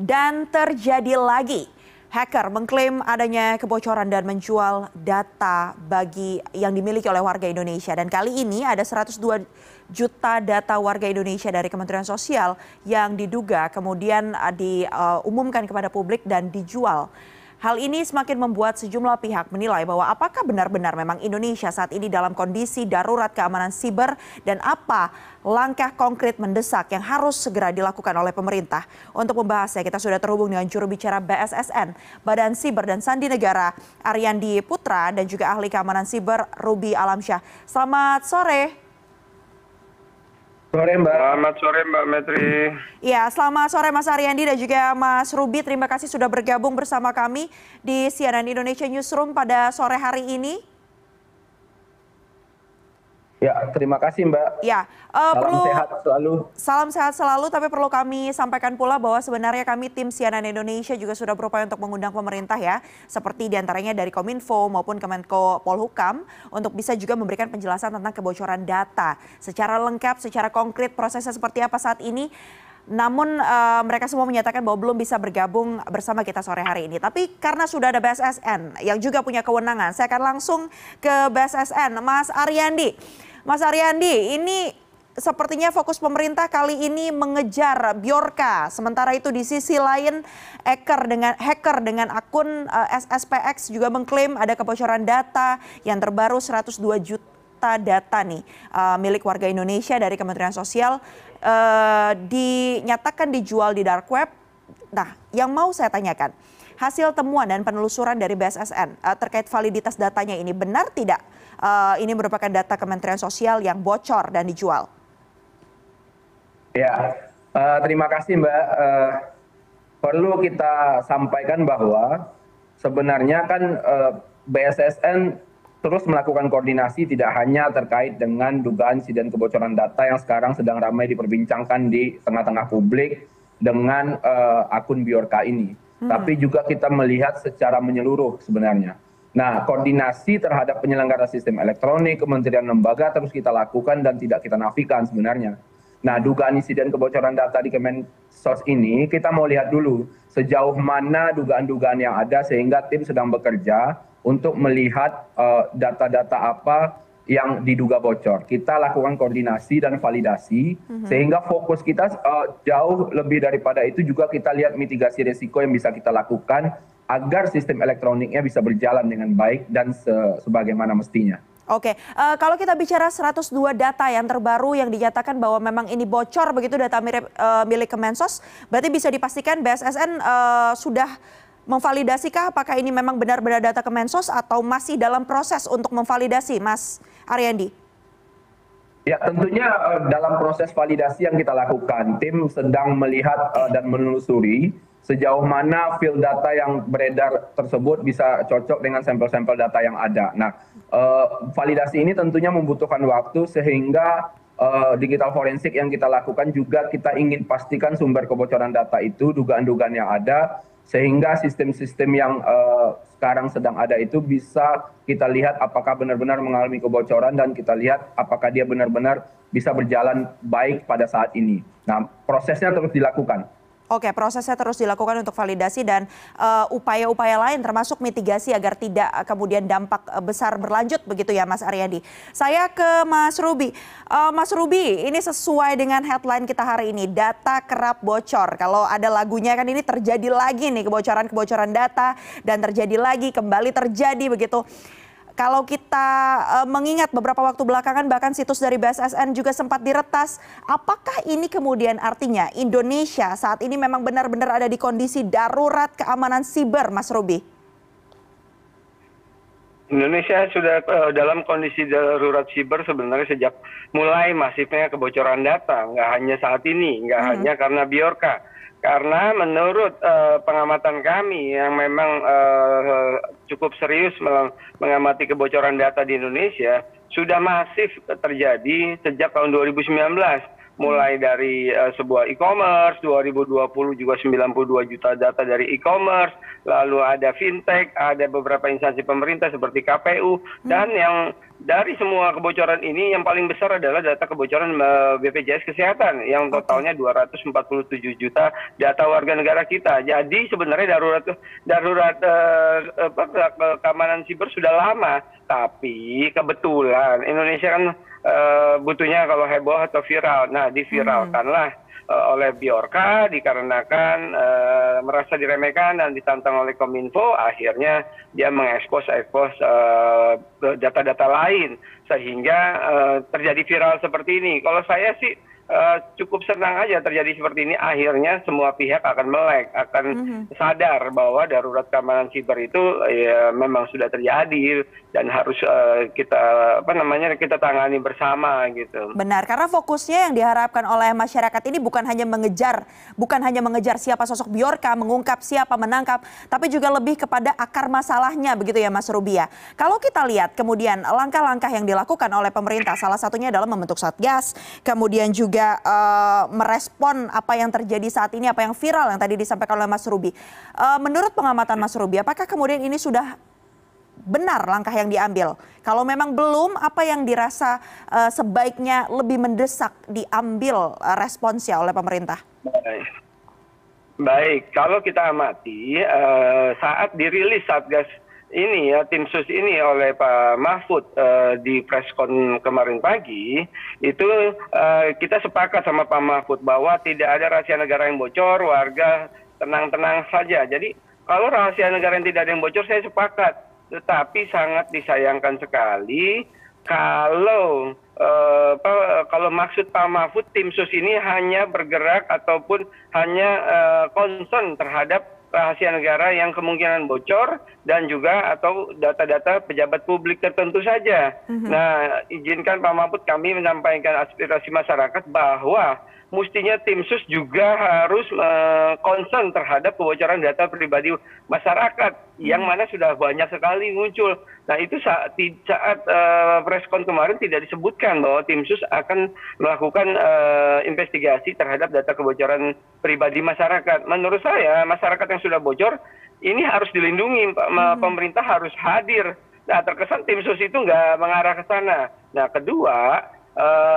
Dan terjadi lagi. Hacker mengklaim adanya kebocoran dan menjual data bagi yang dimiliki oleh warga Indonesia. Dan kali ini ada 102 juta data warga Indonesia dari Kementerian Sosial yang diduga kemudian diumumkan kepada publik dan dijual Hal ini semakin membuat sejumlah pihak menilai bahwa apakah benar-benar memang Indonesia saat ini dalam kondisi darurat keamanan siber dan apa langkah konkret mendesak yang harus segera dilakukan oleh pemerintah. Untuk membahasnya kita sudah terhubung dengan juru bicara BSSN, Badan Siber dan Sandi Negara, Ariandi Putra dan juga ahli keamanan siber Ruby Alamsyah. Selamat sore. Sore Mbak. Selamat sore Mbak Metri. Ya, selamat sore Mas Ariandi dan juga Mas Ruby. Terima kasih sudah bergabung bersama kami di CNN Indonesia Newsroom pada sore hari ini. Ya, terima kasih Mbak. Ya, uh, salam perlu, sehat selalu. Salam sehat selalu, tapi perlu kami sampaikan pula bahwa sebenarnya kami tim CNN Indonesia juga sudah berupaya untuk mengundang pemerintah ya, seperti di antaranya dari Kominfo maupun Kemenko Polhukam, untuk bisa juga memberikan penjelasan tentang kebocoran data secara lengkap, secara konkret prosesnya seperti apa saat ini. Namun uh, mereka semua menyatakan bahwa belum bisa bergabung bersama kita sore hari ini. Tapi karena sudah ada BSSN yang juga punya kewenangan, saya akan langsung ke BSSN, Mas Ariandi. Mas Ariandi, ini sepertinya fokus pemerintah kali ini mengejar Bjorka. Sementara itu di sisi lain hacker dengan hacker dengan akun uh, eh, SSPX juga mengklaim ada kebocoran data yang terbaru 102 juta data nih uh, milik warga Indonesia dari Kementerian Sosial uh, dinyatakan dijual di dark web. Nah, yang mau saya tanyakan, hasil temuan dan penelusuran dari BSSN uh, terkait validitas datanya ini benar tidak? uh, ini merupakan data Kementerian Sosial yang bocor dan dijual? Ya, uh, terima kasih Mbak. Uh, perlu kita sampaikan bahwa sebenarnya kan uh, BSSN terus melakukan koordinasi tidak hanya terkait dengan dugaan insiden kebocoran data yang sekarang sedang ramai diperbincangkan di tengah-tengah publik dengan uh, akun Biorka ini. Hmm. Tapi juga kita melihat secara menyeluruh sebenarnya nah koordinasi terhadap penyelenggara sistem elektronik kementerian lembaga terus kita lakukan dan tidak kita nafikan sebenarnya nah dugaan insiden kebocoran data di kemensos ini kita mau lihat dulu sejauh mana dugaan-dugaan yang ada sehingga tim sedang bekerja untuk melihat eh, data-data uh, apa yang diduga bocor. Kita lakukan koordinasi dan validasi mm-hmm. sehingga fokus kita uh, jauh lebih daripada itu juga kita lihat mitigasi risiko yang bisa kita lakukan agar sistem elektroniknya bisa berjalan dengan baik dan se sebagaimana mestinya. Oke, uh, kalau kita bicara 102 data yang terbaru yang dinyatakan bahwa memang ini bocor begitu data mirip, uh, milik Kemensos, berarti bisa dipastikan BSSN uh, sudah memvalidasikah apakah ini memang benar-benar data Kemensos atau masih dalam proses untuk memvalidasi, Mas Ariandi? Ya, tentunya uh, dalam proses validasi yang kita lakukan, tim sedang melihat uh, dan menelusuri sejauh mana field data yang beredar tersebut bisa cocok dengan sampel-sampel data yang ada. Nah, uh, validasi ini tentunya membutuhkan waktu sehingga uh, digital forensik yang kita lakukan juga kita ingin pastikan sumber kebocoran data itu, dugaan-dugaan yang ada, sehingga sistem-sistem yang uh, sekarang sedang ada itu bisa kita lihat apakah benar-benar mengalami kebocoran dan kita lihat apakah dia benar-benar bisa berjalan baik pada saat ini. Nah, prosesnya terus dilakukan Oke, prosesnya terus dilakukan untuk validasi dan eh, upaya-upaya uh, lain termasuk mitigasi agar tidak uh, kemudian dampak uh, besar berlanjut begitu ya Mas Aryadi. Saya ke Mas Ruby. Uh, Mas Ruby, ini sesuai dengan headline kita hari ini, data kerap bocor. Kalau ada lagunya kan ini terjadi lagi nih kebocoran-kebocoran data dan terjadi lagi, kembali terjadi begitu kalau kita uh, mengingat beberapa waktu belakangan bahkan situs dari BSSN juga sempat diretas, apakah ini kemudian artinya Indonesia saat ini memang benar-benar ada di kondisi darurat keamanan siber, Mas Robi? Indonesia sudah uh, dalam kondisi darurat siber sebenarnya sejak mulai masifnya kebocoran data, nggak hanya saat ini, nggak hmm. hanya karena Biorka karena menurut uh, pengamatan kami yang memang uh, cukup serius mengamati kebocoran data di Indonesia sudah masif terjadi sejak tahun 2019 mulai dari uh, sebuah e-commerce 2020 juga 92 juta data dari e-commerce lalu ada fintech ada beberapa instansi pemerintah seperti KPU dan yang dari semua kebocoran ini yang paling besar adalah data kebocoran eh, BPJS Kesehatan yang totalnya 247 juta data warga negara kita. Jadi sebenarnya darurat darurat eh, apa, keamanan siber sudah lama, tapi kebetulan Indonesia kan eh, butuhnya kalau heboh atau viral. Nah, diviralkanlah eh, oleh Biorka dikarenakan eh, merasa diremehkan dan ditantang oleh Kominfo, akhirnya dia mengekspos ekspos eh, data-data lain sehingga eh, terjadi viral seperti ini. Kalau saya sih eh, cukup senang aja terjadi seperti ini. Akhirnya semua pihak akan melek, akan sadar bahwa darurat keamanan siber itu ya, memang sudah terjadi dan harus eh, kita apa namanya kita tangani bersama gitu. Benar, karena fokusnya yang diharapkan oleh masyarakat ini bukan hanya mengejar, bukan hanya mengejar siapa sosok Biorka, mengungkap siapa menangkap, tapi juga lebih kepada akar masalahnya begitu ya Mas Rubia. Kalau kita lihat kemudian langkah-langkah yang dilakukan oleh pemerintah, salah satunya adalah membentuk satgas, kemudian juga eh, merespon apa yang terjadi saat ini, apa yang viral yang tadi disampaikan oleh Mas Rubi. Eh, menurut pengamatan Mas Rubi, apakah kemudian ini sudah benar langkah yang diambil? Kalau memang belum, apa yang dirasa eh, sebaiknya lebih mendesak diambil eh, responsnya oleh pemerintah? Baik. Baik, kalau kita amati eh, saat dirilis Satgas ini ya tim sus ini oleh Pak Mahfud eh, di preskon kemarin pagi itu eh, kita sepakat sama Pak Mahfud bahwa tidak ada rahasia negara yang bocor, warga tenang-tenang saja. Jadi kalau rahasia negara yang tidak ada yang bocor saya sepakat, tetapi sangat disayangkan sekali kalau eh, kalau maksud Pak Mahfud tim sus ini hanya bergerak ataupun hanya eh, concern terhadap rahasia negara yang kemungkinan bocor dan juga atau data-data pejabat publik tertentu saja. Nah, izinkan Pak Mahfud kami menyampaikan aspirasi masyarakat bahwa mestinya tim sus juga harus eh, concern terhadap kebocoran data pribadi masyarakat yang mana sudah banyak sekali muncul. Nah itu saat, saat eh, preskon kemarin tidak disebutkan bahwa tim sus akan melakukan eh, investigasi terhadap data kebocoran pribadi masyarakat. Menurut saya masyarakat yang sudah bocor ini harus dilindungi. Ma- pemerintah harus hadir. Nah terkesan tim sus itu nggak mengarah ke sana. Nah kedua Eh,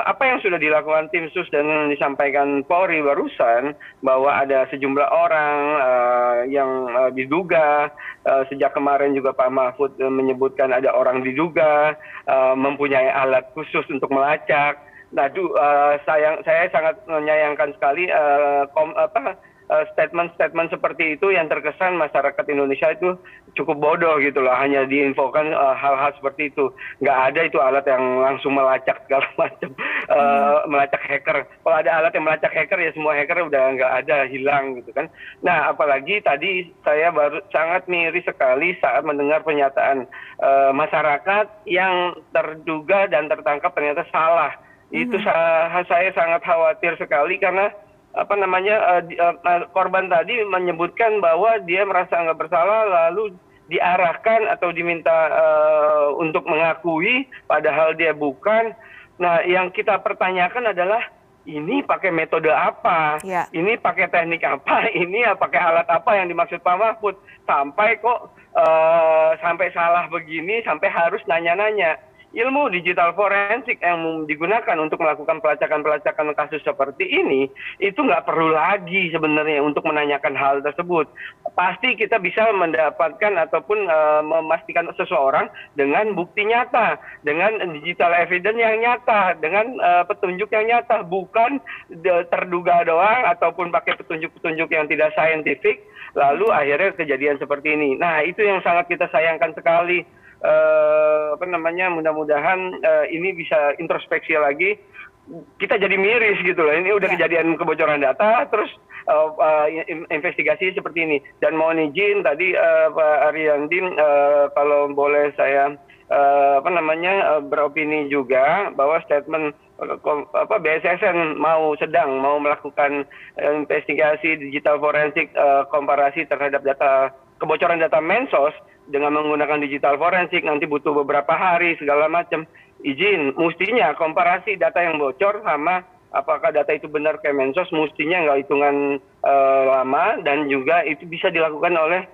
apa yang sudah dilakukan tim sus dan disampaikan Polri barusan bahwa ada sejumlah orang eh, yang eh, diduga eh, sejak kemarin juga Pak Mahfud eh, menyebutkan ada orang diduga eh, mempunyai alat khusus untuk melacak. Nah, eh, sayang, saya sangat menyayangkan sekali eh, kom- apa, eh, statement-statement seperti itu yang terkesan masyarakat Indonesia itu cukup bodoh gitu loh. Hanya diinfokan eh, hal-hal seperti itu. Nggak ada itu alat yang langsung melacak segala macam. Eh, melacak hacker. Kalau ada alat yang melacak hacker ya semua hacker udah nggak ada hilang gitu kan. Nah apalagi tadi saya baru sangat miris sekali saat mendengar pernyataan eh, masyarakat yang terduga dan tertangkap ternyata salah. Itu sa- saya sangat khawatir sekali karena apa namanya eh, di- eh, eh, korban tadi menyebutkan bahwa dia merasa nggak bersalah lalu diarahkan atau diminta untuk mengakui padahal dia bukan. Nah, yang kita pertanyakan adalah ini pakai metode apa? Ya. Ini pakai teknik apa? Ini ya pakai alat apa yang dimaksud Pak Mahfud? Sampai kok eh, sampai salah begini, sampai harus nanya-nanya ilmu digital forensik yang digunakan untuk melakukan pelacakan-pelacakan kasus seperti ini itu nggak perlu lagi sebenarnya untuk menanyakan hal tersebut. Pasti kita bisa mendapatkan ataupun eh, memastikan seseorang dengan bukti nyata, dengan digital evidence yang nyata, dengan eh, petunjuk yang nyata, bukan de- terduga doang ataupun pakai petunjuk-petunjuk yang tidak saintifik, lalu akhirnya kejadian seperti ini. Nah itu yang sangat kita sayangkan sekali apa namanya mudah-mudahan eh, ini bisa introspeksi lagi. Kita jadi miris gitu loh. Ini udah Ya. kejadian kebocoran data terus eh, eh, in- investigasi seperti ini. Dan mohon izin tadi eh, Pak Ariandin eh, kalau boleh saya eh, apa namanya eh, beropini juga bahwa statement eh, apa BSSN mau sedang mau melakukan eh, investigasi digital forensik eh, komparasi terhadap data kebocoran data Mensos dengan menggunakan digital forensik nanti butuh beberapa hari segala macam. Izin mestinya komparasi data yang bocor sama apakah data itu benar Kemensos mestinya nggak hitungan eh, lama dan juga itu bisa dilakukan oleh eh,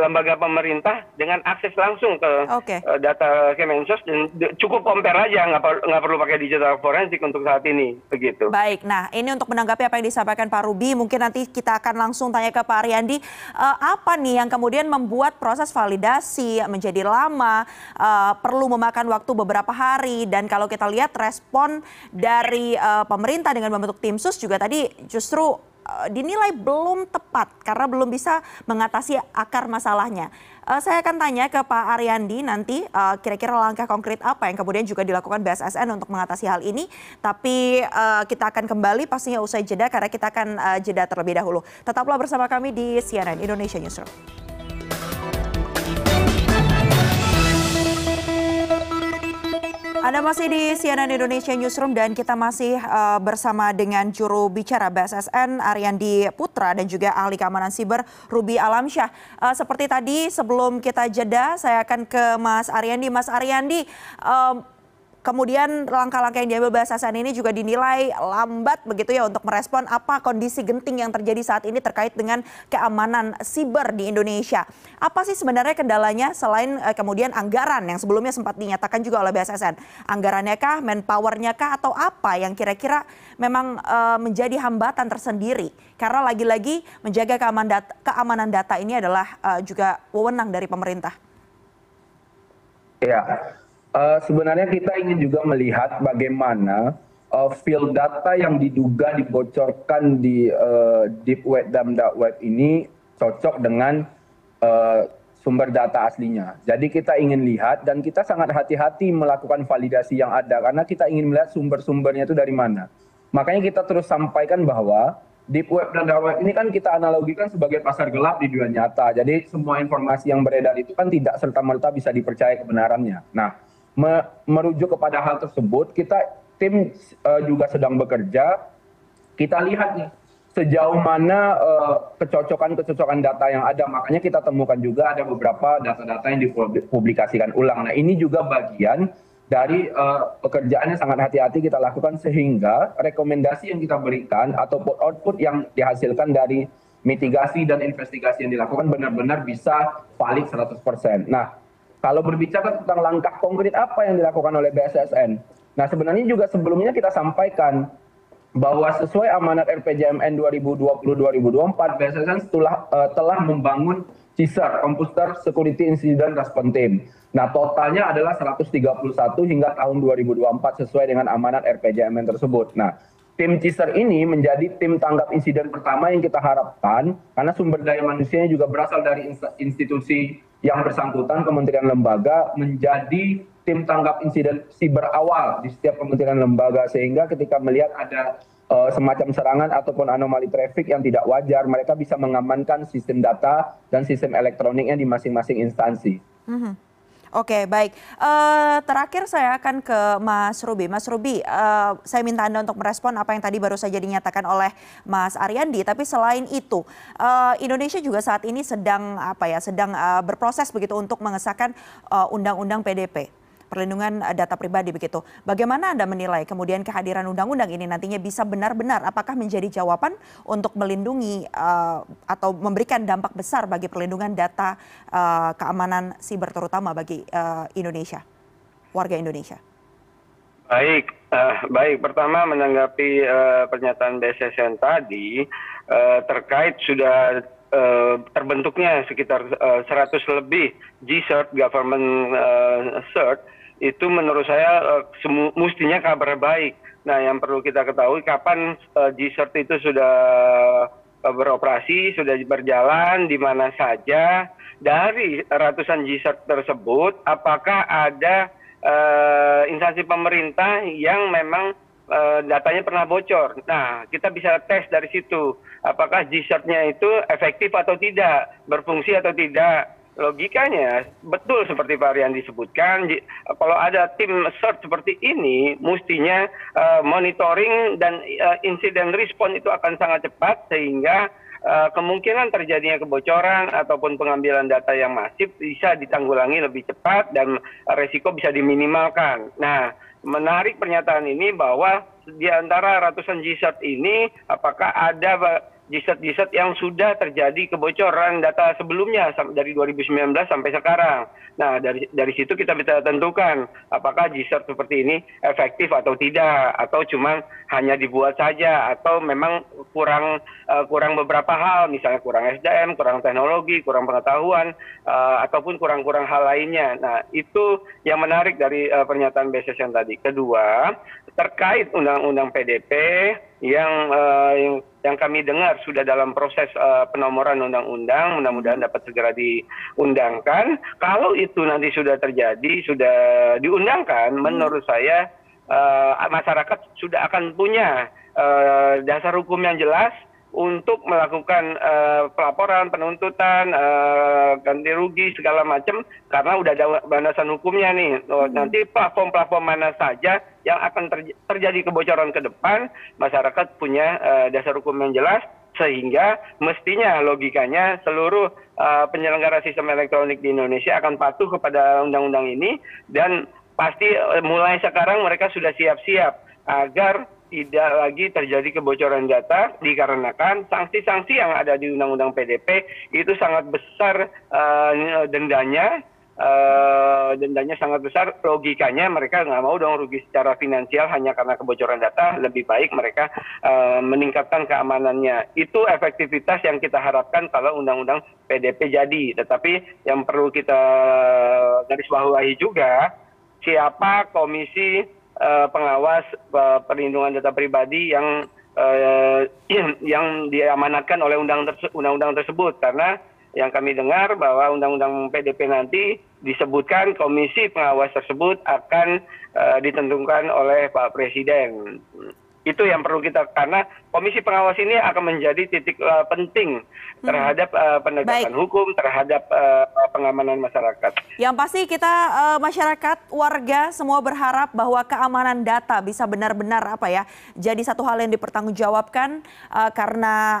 lembaga pemerintah dengan akses langsung ke Oke. eh, data Kemensos dan cukup compare aja nggak per- nggak perlu pakai digital forensik untuk saat ini begitu. Baik, nah ini untuk menanggapi apa yang disampaikan Pak Ruby, mungkin nanti kita akan langsung tanya ke Pak Ariandi, Eh, apa nih yang kemudian membuat proses validasi menjadi lama, eh, perlu memakan waktu beberapa hari, dan kalau kita lihat respon dari eh, pemerintah dengan membentuk tim sus juga tadi justru eh, dinilai belum tepat karena belum bisa mengatasi akar masalahnya. Eh, saya akan tanya ke Pak Ariandi nanti eh, kira-kira langkah konkret apa yang kemudian juga dilakukan BSSN untuk mengatasi hal ini. Tapi eh, kita akan kembali pastinya usai jeda karena kita akan eh, jeda terlebih dahulu. Tetaplah bersama kami di CNN Indonesia Newsroom. Anda masih di CNN Indonesia Newsroom dan kita masih eh, bersama dengan juru bicara BSSN Ariandi Putra dan juga ahli keamanan siber Ruby Alamsyah. Eh, seperti tadi sebelum kita jeda saya akan ke Mas Ariandi. Mas Ariandi, em, kemudian langkah-langkah yang diambil BSSN ini juga dinilai lambat begitu ya untuk merespon apa kondisi genting yang terjadi saat ini terkait dengan keamanan siber di Indonesia. Apa sih sebenarnya kendalanya selain eh, kemudian anggaran yang sebelumnya sempat dinyatakan juga oleh BSSN? Anggarannya kah, manpowernya kah, atau apa yang kira-kira memang eh, menjadi hambatan tersendiri? Karena lagi-lagi menjaga keamanan data, keamanan data ini adalah eh, juga wewenang dari pemerintah. Ya, sebenarnya kita ingin juga melihat bagaimana eh, field data yang diduga dibocorkan di eh, deep web dan dark web ini cocok dengan eh, sumber data aslinya. Jadi kita ingin lihat dan kita sangat hati-hati melakukan validasi yang ada karena kita ingin melihat sumber-sumbernya itu dari mana. Makanya kita terus sampaikan bahwa deep web dan dark web ini kan kita analogikan sebagai pasar gelap di dunia nyata. Jadi semua informasi yang beredar itu kan tidak serta-merta bisa dipercaya kebenarannya. Nah, merujuk kepada hal tersebut, kita tim eh, juga sedang bekerja. Kita lihat nih sejauh mana eh, kecocokan-kecocokan data yang ada. Makanya kita temukan juga ada beberapa data-data yang dipublikasikan ulang. Nah, ini juga bagian dari eh, pekerjaan sangat hati-hati kita lakukan sehingga rekomendasi yang kita berikan atau output yang dihasilkan dari mitigasi dan investigasi yang dilakukan benar-benar bisa valid 100%. Nah, kalau berbicara tentang langkah konkret apa yang dilakukan oleh BSSN, nah sebenarnya juga sebelumnya kita sampaikan bahwa sesuai amanat RPJMN 2020-2024, BSSN telah, eh, telah membangun CISR, Computer Security Incident Response Team. Nah, totalnya adalah 131 hingga tahun 2024 sesuai dengan amanat RPJMN tersebut. Nah, tim CISR ini menjadi tim tanggap insiden pertama yang kita harapkan karena sumber daya manusianya juga berasal dari institusi yang bersangkutan, kementerian lembaga menjadi tim tanggap insiden siber awal di setiap kementerian lembaga sehingga ketika melihat ada eh, semacam serangan ataupun anomali traffic yang tidak wajar, mereka bisa mengamankan sistem data dan sistem elektroniknya di masing-masing instansi. Mhm. Oke, baik. Eh, terakhir saya akan ke Mas Ruby. Mas Ruby, eh, saya minta Anda untuk merespon apa yang tadi baru saja dinyatakan oleh Mas Ariandi. Tapi selain itu, eh, Indonesia juga saat ini sedang apa ya, sedang eh, berproses begitu untuk mengesahkan eh, undang-undang PDP perlindungan eh, data pribadi begitu. Bagaimana Anda menilai kemudian kehadiran undang-undang ini nantinya bisa benar-benar apakah menjadi jawaban untuk melindungi eh, atau memberikan dampak besar bagi perlindungan data eh, keamanan siber terutama bagi eh, Indonesia, warga Indonesia? Baik, eh, baik. Pertama menanggapi eh, pernyataan BSSN tadi eh, terkait sudah terbentuknya sekitar eh, 100 lebih G-cert government cert itu menurut saya eh, mestinya kabar baik. Nah, yang perlu kita ketahui kapan eh, G-cert itu sudah eh, beroperasi, sudah berjalan di mana saja dari ratusan G-cert tersebut apakah ada eh, instansi pemerintah yang memang datanya pernah bocor. Nah, kita bisa tes dari situ. Apakah G-cert-nya itu efektif atau tidak, berfungsi atau tidak. Logikanya betul seperti Pak Rian disebutkan, kalau ada tim search seperti ini, mestinya eh, monitoring dan eh, insiden respon itu akan sangat cepat sehingga eh, kemungkinan terjadinya kebocoran ataupun pengambilan data yang masif bisa ditanggulangi lebih cepat dan resiko bisa diminimalkan. Nah, menarik pernyataan ini bahwa di antara ratusan G-cert ini apakah ada jiset-jiset yang sudah terjadi kebocoran data sebelumnya dari 2019 sampai sekarang. Nah, dari dari situ kita bisa tentukan apakah jiset seperti ini efektif atau tidak atau cuma hanya dibuat saja atau memang kurang uh, kurang beberapa hal misalnya kurang SDM, kurang teknologi, kurang pengetahuan uh, ataupun kurang-kurang hal lainnya. Nah, itu yang menarik dari uh, pernyataan BSSN tadi. Kedua, terkait undang-undang PDP yang uh, yang yang kami dengar sudah dalam proses uh, penomoran undang-undang, mudah-mudahan dapat segera diundangkan. Kalau itu nanti sudah terjadi, sudah diundangkan, hmm. menurut saya uh, masyarakat sudah akan punya uh, dasar hukum yang jelas untuk melakukan uh, pelaporan, penuntutan, uh, ganti rugi segala macam karena udah ada banasan hukumnya nih. Hmm. Nanti platform-platform mana saja yang akan terjadi kebocoran ke depan, masyarakat punya uh, dasar hukum yang jelas sehingga mestinya logikanya seluruh uh, penyelenggara sistem elektronik di Indonesia akan patuh kepada undang-undang ini dan pasti uh, mulai sekarang mereka sudah siap-siap agar tidak lagi terjadi kebocoran data dikarenakan sanksi-sanksi yang ada di Undang-Undang PDP itu sangat besar uh, dendanya Uh, dendanya sangat besar, logikanya mereka nggak mau dong rugi secara finansial hanya karena kebocoran data, lebih baik mereka uh, meningkatkan keamanannya. Itu efektivitas yang kita harapkan kalau undang-undang PDP jadi. Tetapi yang perlu kita garis bawahi juga, siapa komisi pengawas uh, perlindungan data pribadi yang uh, yang diamanatkan oleh undang-undang tersebut. Karena yang kami dengar bahwa undang-undang PDP nanti disebutkan komisi pengawas tersebut akan uh, ditentukan oleh Pak Presiden itu yang perlu kita karena komisi pengawas ini akan menjadi titik uh, penting terhadap uh, penegakan Baik. hukum terhadap uh, pengamanan masyarakat. Yang pasti kita uh, masyarakat warga semua berharap bahwa keamanan data bisa benar-benar apa ya jadi satu hal yang dipertanggungjawabkan uh, karena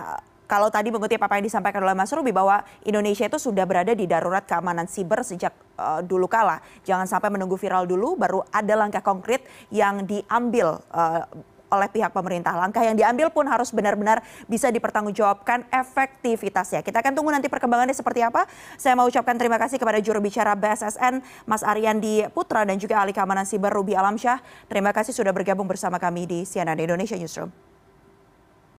kalau tadi mengutip apa yang disampaikan oleh Mas Ruby bahwa Indonesia itu sudah berada di darurat keamanan siber sejak uh, dulu kala. Jangan sampai menunggu viral dulu baru ada langkah konkret yang diambil uh, oleh pihak pemerintah. Langkah yang diambil pun harus benar-benar bisa dipertanggungjawabkan efektivitasnya. Kita akan tunggu nanti perkembangannya seperti apa. Saya mau ucapkan terima kasih kepada juru bicara BSSN, Mas Ariandi Putra dan juga ahli keamanan siber Ruby Alamsyah. Terima kasih sudah bergabung bersama kami di CNN Indonesia Newsroom.